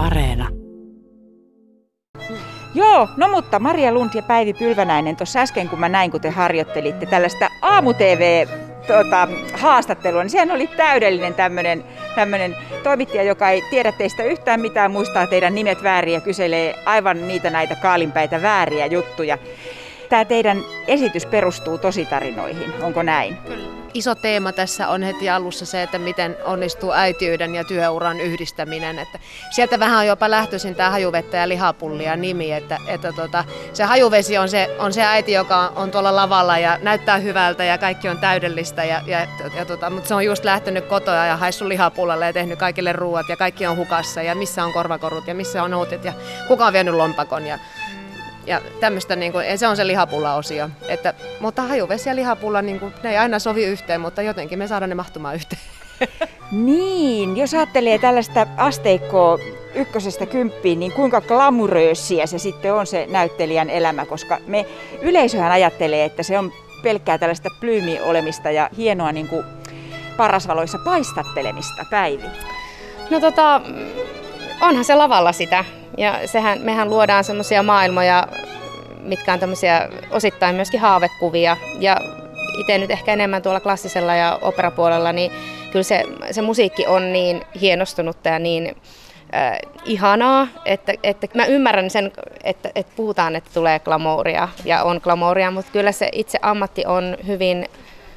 Areena. Joo, no mutta Maria Lund ja Päivi Pylvänäinen tuossa äsken, kun mä näin, kun te harjoittelitte tällaista aamu-tv tota, haastattelua, niin sehän oli täydellinen tämmöinen tämmöinen toimittaja, joka ei tiedä teistä yhtään mitään, muistaa teidän nimet väärin ja kyselee aivan niitä näitä kaalinpäitä vääriä juttuja. Tämä teidän esitys perustuu tositarinoihin, onko näin? Kyllä iso teema tässä on heti alussa se, että miten onnistuu äitiyden ja työuran yhdistäminen. Että sieltä vähän on jopa lähtöisin tämä hajuvettä ja lihapullia nimi, että, että tota, se hajuvesi on se, on se äiti, joka on tuolla lavalla ja näyttää hyvältä ja kaikki on täydellistä, ja, ja, ja tota, mutta se on just lähtenyt kotoa ja haissut lihapullalle ja tehnyt kaikille ruuat ja kaikki on hukassa ja missä on korvakorut ja missä on outit ja kuka on vienyt lompakon ja ja tämmöistä, niin kuin, se on se lihapulla-osio. Että, mutta hajuvesi ja lihapulla, niin kuin, ne ei aina sovi yhteen, mutta jotenkin me saadaan ne mahtumaan yhteen. Niin, jos ajattelee tällaista asteikkoa ykkösestä kymppiin, niin kuinka glamuröösiä se sitten on se näyttelijän elämä, koska me yleisöhän ajattelee, että se on pelkkää tällaista plyymi-olemista ja hienoa niin kuin parasvaloissa paistattelemista, Päivi. No tota, onhan se lavalla sitä. Ja sehän, mehän luodaan semmoisia maailmoja, mitkä on tämmöisiä osittain myöskin haavekuvia. Ja itse nyt ehkä enemmän tuolla klassisella ja operapuolella, niin kyllä se, se musiikki on niin hienostunutta ja niin äh, ihanaa, että, että mä ymmärrän sen, että, että puhutaan, että tulee glamouria ja on glamouria, mutta kyllä se itse ammatti on hyvin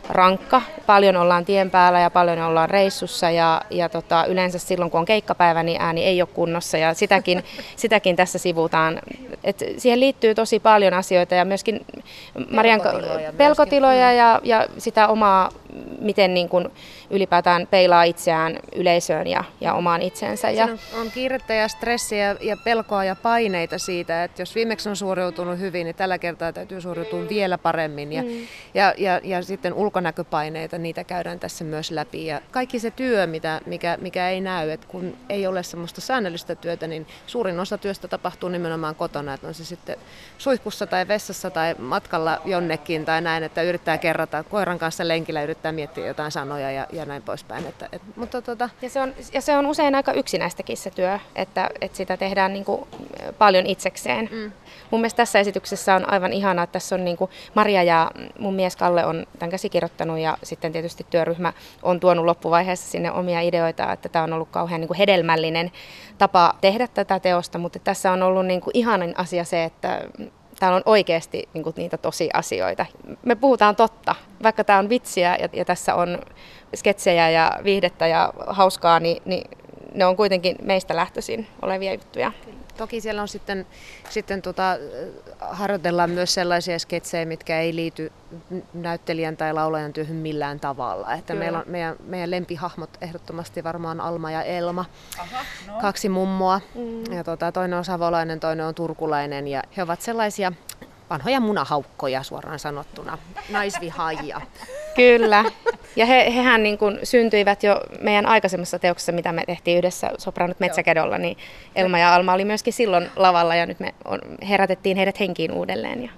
rankka. Paljon ollaan tien päällä ja paljon ollaan reissussa ja, ja tota, yleensä silloin kun on keikkapäivä, niin ääni ei ole kunnossa ja sitäkin, sitäkin tässä sivutaan. Et siihen liittyy tosi paljon asioita ja myöskin Marian pelkotiloja, pelkotiloja ja, ja sitä omaa, miten niin kuin ylipäätään peilaa itseään yleisöön ja, ja omaan itseensä. Ja... On, on kiirettä ja stressiä ja pelkoa ja paineita siitä, että jos viimeksi on suoriutunut hyvin, niin tällä kertaa täytyy suoriutua vielä paremmin. Ja, mm. ja, ja, ja sitten ulkonäköpaineita, niitä käydään tässä myös läpi. Ja kaikki se työ, mitä, mikä, mikä ei näy, että kun ei ole semmoista säännöllistä työtä, niin suurin osa työstä tapahtuu nimenomaan kotona, että on se sitten suihkussa tai vessassa tai matkalla jonnekin tai näin, että yrittää kerrata koiran kanssa lenkillä, yrittää miettiä jotain sanoja ja, ja näin poispäin. Että, et, mutta tota... ja, se on, ja se on usein aika yksinäistäkin se työ, että, että sitä tehdään niin kuin paljon itsekseen. Mm. Mun mielestä tässä esityksessä on aivan ihanaa, että tässä on niin kuin Maria ja mun mies Kalle on tämän käsikirjoittanut ja sitten tietysti työryhmä on tuonut loppuvaiheessa sinne omia ideoita, että tämä on ollut kauhean niin kuin hedelmällinen tapa tehdä tätä teosta, mutta tässä on ollut niin kuin ihanin asia se, että täällä on oikeasti niin kuin niitä tosiasioita. Me puhutaan totta, vaikka tämä on vitsiä ja, ja tässä on sketsejä ja viihdettä ja hauskaa, niin, niin ne on kuitenkin meistä lähtöisin olevia juttuja. Toki siellä on sitten, sitten tota, harjoitellaan myös sellaisia sketsejä, mitkä ei liity näyttelijän tai laulajan työhön millään tavalla. Että meillä on, meidän, meidän lempihahmot ehdottomasti varmaan Alma ja Elma, Aha, no. kaksi mummoa. Mm. Ja tota, toinen on savolainen, toinen on turkulainen ja he ovat sellaisia vanhoja munahaukkoja suoraan sanottuna, naisvihaajia. Kyllä. Ja he, hehän niin kuin syntyivät jo meidän aikaisemmassa teoksessa, mitä me tehtiin yhdessä Sopranot Metsäkedolla, niin Elma ja Alma oli myöskin silloin lavalla ja nyt me on, herätettiin heidät henkiin uudelleen. Ja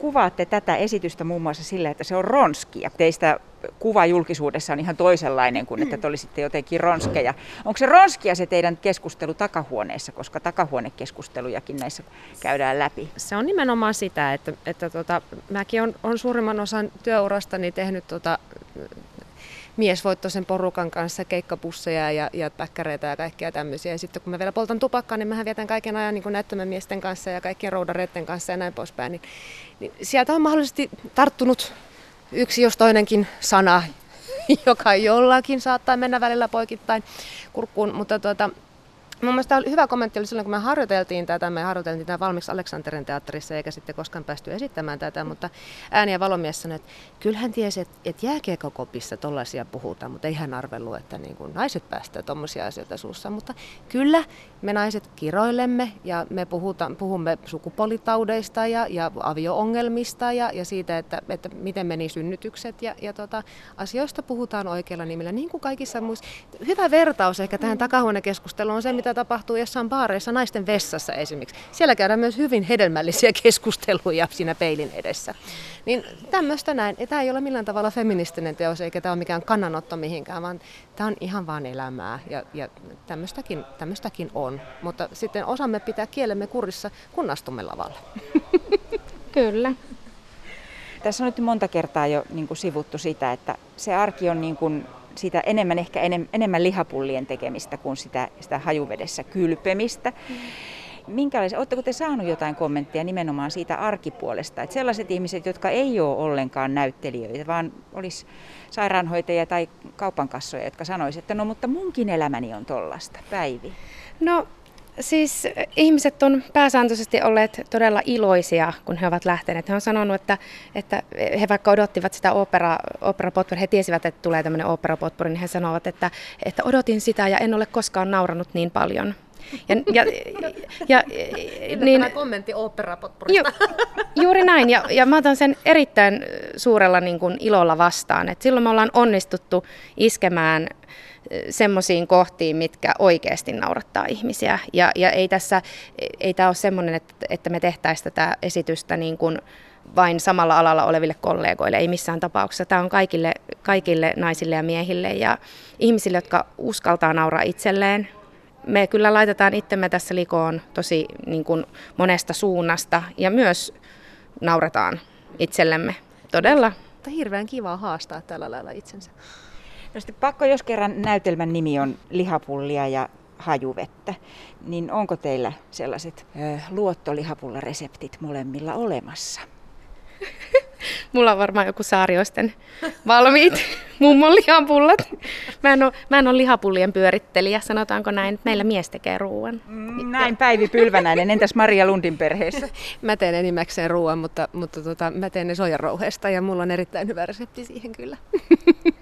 kuvaatte tätä esitystä muun muassa sillä, että se on ronskia. Teistä kuva julkisuudessa on ihan toisenlainen kuin että te olisitte jotenkin ronskeja. Onko se ronskia se teidän keskustelu takahuoneessa, koska takahuonekeskustelujakin näissä käydään läpi? Se on nimenomaan sitä, että, että tota, mäkin olen suurimman osan työurastani tehnyt tota, miesvoittoisen porukan kanssa keikkapusseja ja, ja päkkäreitä ja kaikkia tämmöisiä. Ja sitten kun mä vielä poltan tupakkaa, niin mä vietän kaiken ajan niin näyttämään miesten kanssa ja kaikkien roudareiden kanssa ja näin poispäin. Niin, niin sieltä on mahdollisesti tarttunut yksi jos toinenkin sana, joka jollakin saattaa mennä välillä poikittain kurkkuun, mutta tuota, Mun mielestä hyvä kommentti oli silloin, kun me harjoiteltiin tätä, me harjoiteltiin tätä valmiiksi Aleksanterin teatterissa, eikä sitten koskaan päästy esittämään tätä, mutta ääni ja valomies sanoi, että kyllähän tiesi, että, että jääkiekokopissa tollaisia puhutaan, mutta ei hän arvellut, että niin kuin naiset päästään tuommoisia asioita suussa. Mutta kyllä me naiset kiroilemme ja me puhutaan, puhumme sukupolitaudeista ja, ja avioongelmista ja, ja siitä, että, että miten meni synnytykset ja, ja tota, asioista puhutaan oikeilla nimillä, niin kuin kaikissa muissa. Hyvä vertaus ehkä tähän takahuonekeskusteluun on se, mitä mitä tapahtuu jossain baareissa naisten vessassa esimerkiksi. Siellä käydään myös hyvin hedelmällisiä keskusteluja siinä peilin edessä. Niin tämmöistä näin. Tämä ei ole millään tavalla feministinen teos, eikä tämä ole mikään kannanotto mihinkään, vaan tämä on ihan vaan elämää ja, ja tämmöistäkin, tämmöistäkin on. Mutta sitten osamme pitää kielemme kurissa, kun astumme lavalle. Kyllä. Tässä on nyt monta kertaa jo niin kuin sivuttu sitä, että se arki on niin kuin sitä enemmän ehkä enem, enemmän lihapullien tekemistä kuin sitä, sitä hajuvedessä kylpemistä. Mm. Minkälaisia, oletteko te saanut jotain kommenttia nimenomaan siitä arkipuolesta, että sellaiset ihmiset, jotka ei ole ollenkaan näyttelijöitä, vaan olisi sairaanhoitajia tai kaupankassoja, jotka sanoisivat, että no mutta munkin elämäni on tollasta, Päivi? No Siis ihmiset on pääsääntöisesti olleet todella iloisia, kun he ovat lähteneet. He on sanonut, että, että he vaikka odottivat sitä opera, opera he tiesivät, että tulee tämmöinen opera niin he sanovat, että, että odotin sitä ja en ole koskaan nauranut niin paljon. Ja, ja, ja, ja niin, kommentti opera ju, Juuri näin, ja, ja mä otan sen erittäin suurella niin kuin, ilolla vastaan. Et silloin me ollaan onnistuttu iskemään semmoisiin kohtiin, mitkä oikeasti naurattaa ihmisiä. Ja, ja ei tässä, ei tämä ole semmoinen, että, että me tehtäisiin tätä esitystä niin kuin vain samalla alalla oleville kollegoille, ei missään tapauksessa. Tämä on kaikille, kaikille naisille ja miehille ja ihmisille, jotka uskaltaa nauraa itselleen. Me kyllä laitetaan itsemme tässä likoon tosi niin kuin monesta suunnasta ja myös nauretaan itsellemme. Todella. Mutta hirveän kiva haastaa tällä lailla itsensä. No sitten pakko, jos kerran näytelmän nimi on lihapullia ja hajuvettä, niin onko teillä sellaiset ö, luottolihapullareseptit molemmilla olemassa? Mulla on varmaan joku saarioisten valmiit mummon lihapullat. Mä en, ole, mä en ole lihapullien pyörittelijä, sanotaanko näin, että meillä mies tekee ruoan. Mm, näin Päivi Pylvänäinen, entäs Maria Lundin perheessä? Mä teen enimmäkseen ruoan, mutta, mutta tota, mä teen ne sojarouheesta ja mulla on erittäin hyvä resepti siihen kyllä.